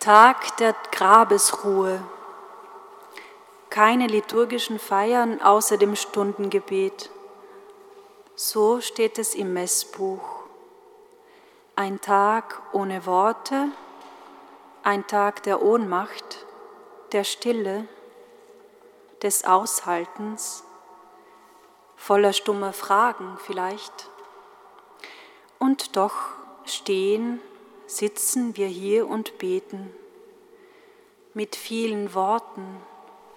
Tag der Grabesruhe. Keine liturgischen Feiern außer dem Stundengebet. So steht es im Messbuch. Ein Tag ohne Worte, ein Tag der Ohnmacht, der Stille, des Aushaltens, voller stummer Fragen vielleicht. Und doch stehen sitzen wir hier und beten mit vielen Worten,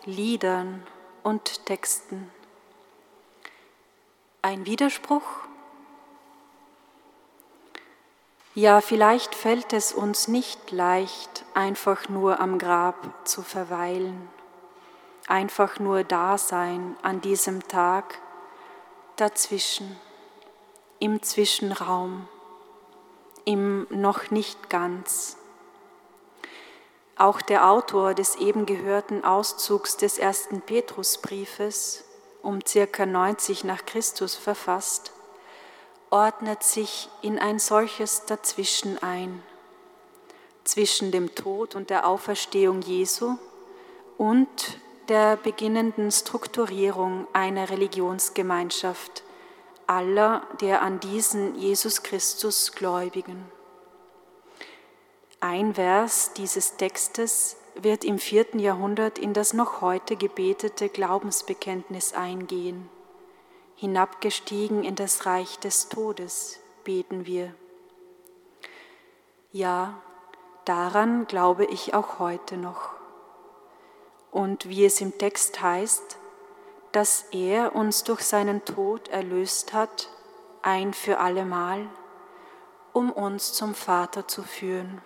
Liedern und Texten. Ein Widerspruch? Ja, vielleicht fällt es uns nicht leicht, einfach nur am Grab zu verweilen, einfach nur da sein an diesem Tag, dazwischen, im Zwischenraum im noch nicht ganz. Auch der Autor des eben gehörten Auszugs des ersten Petrusbriefes, um circa 90 nach Christus verfasst, ordnet sich in ein solches Dazwischen ein, zwischen dem Tod und der Auferstehung Jesu und der beginnenden Strukturierung einer Religionsgemeinschaft aller der an diesen Jesus Christus Gläubigen. Ein Vers dieses Textes wird im vierten Jahrhundert in das noch heute gebetete Glaubensbekenntnis eingehen. Hinabgestiegen in das Reich des Todes beten wir. Ja, daran glaube ich auch heute noch. Und wie es im Text heißt, dass er uns durch seinen Tod erlöst hat, ein für allemal, um uns zum Vater zu führen.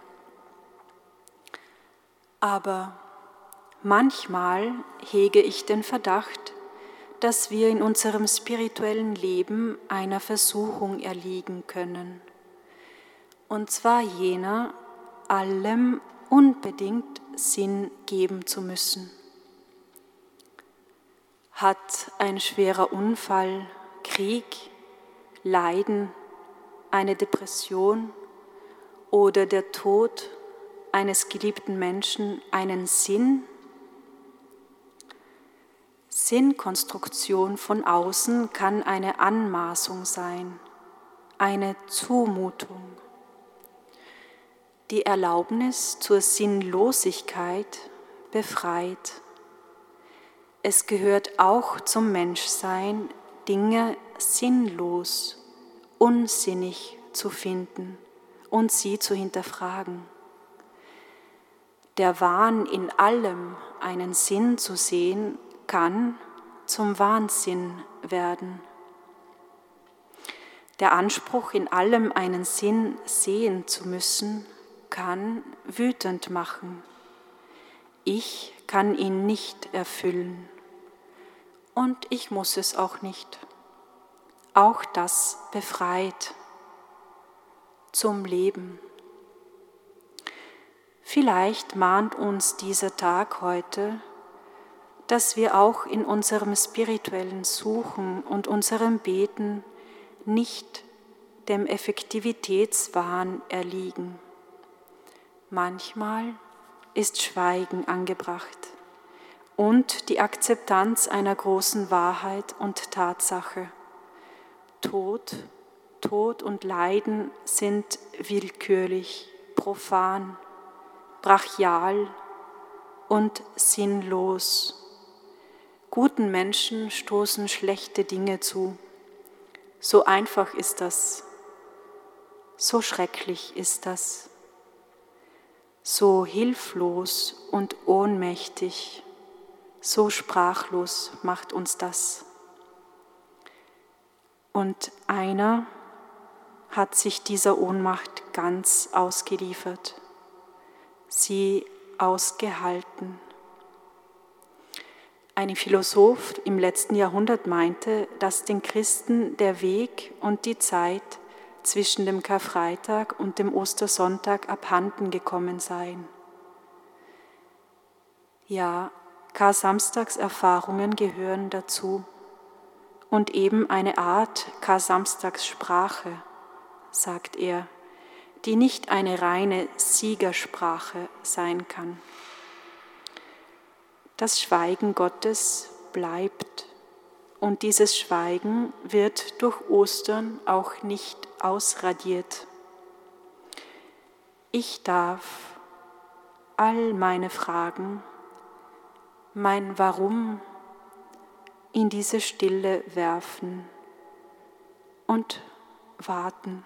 Aber manchmal hege ich den Verdacht, dass wir in unserem spirituellen Leben einer Versuchung erliegen können. Und zwar jener, allem unbedingt Sinn geben zu müssen hat ein schwerer Unfall, Krieg, Leiden, eine Depression oder der Tod eines geliebten Menschen einen Sinn? Sinnkonstruktion von außen kann eine Anmaßung sein, eine Zumutung. Die Erlaubnis zur Sinnlosigkeit befreit. Es gehört auch zum Menschsein, Dinge sinnlos, unsinnig zu finden und sie zu hinterfragen. Der Wahn in allem einen Sinn zu sehen, kann zum Wahnsinn werden. Der Anspruch, in allem einen Sinn sehen zu müssen, kann wütend machen. Ich kann ihn nicht erfüllen und ich muss es auch nicht. Auch das befreit zum Leben. Vielleicht mahnt uns dieser Tag heute, dass wir auch in unserem spirituellen Suchen und unserem Beten nicht dem Effektivitätswahn erliegen. Manchmal ist Schweigen angebracht und die Akzeptanz einer großen Wahrheit und Tatsache. Tod, Tod und Leiden sind willkürlich, profan, brachial und sinnlos. Guten Menschen stoßen schlechte Dinge zu. So einfach ist das. So schrecklich ist das. So hilflos und ohnmächtig. So sprachlos macht uns das. Und einer hat sich dieser Ohnmacht ganz ausgeliefert, sie ausgehalten. Ein Philosoph im letzten Jahrhundert meinte, dass den Christen der Weg und die Zeit zwischen dem Karfreitag und dem Ostersonntag abhanden gekommen seien. Ja, Kar-Samstagserfahrungen gehören dazu und eben eine Art Kar-Samstagssprache, sagt er, die nicht eine reine Siegersprache sein kann. Das Schweigen Gottes bleibt und dieses Schweigen wird durch Ostern auch nicht ausradiert. Ich darf all meine Fragen, mein Warum in diese Stille werfen und warten.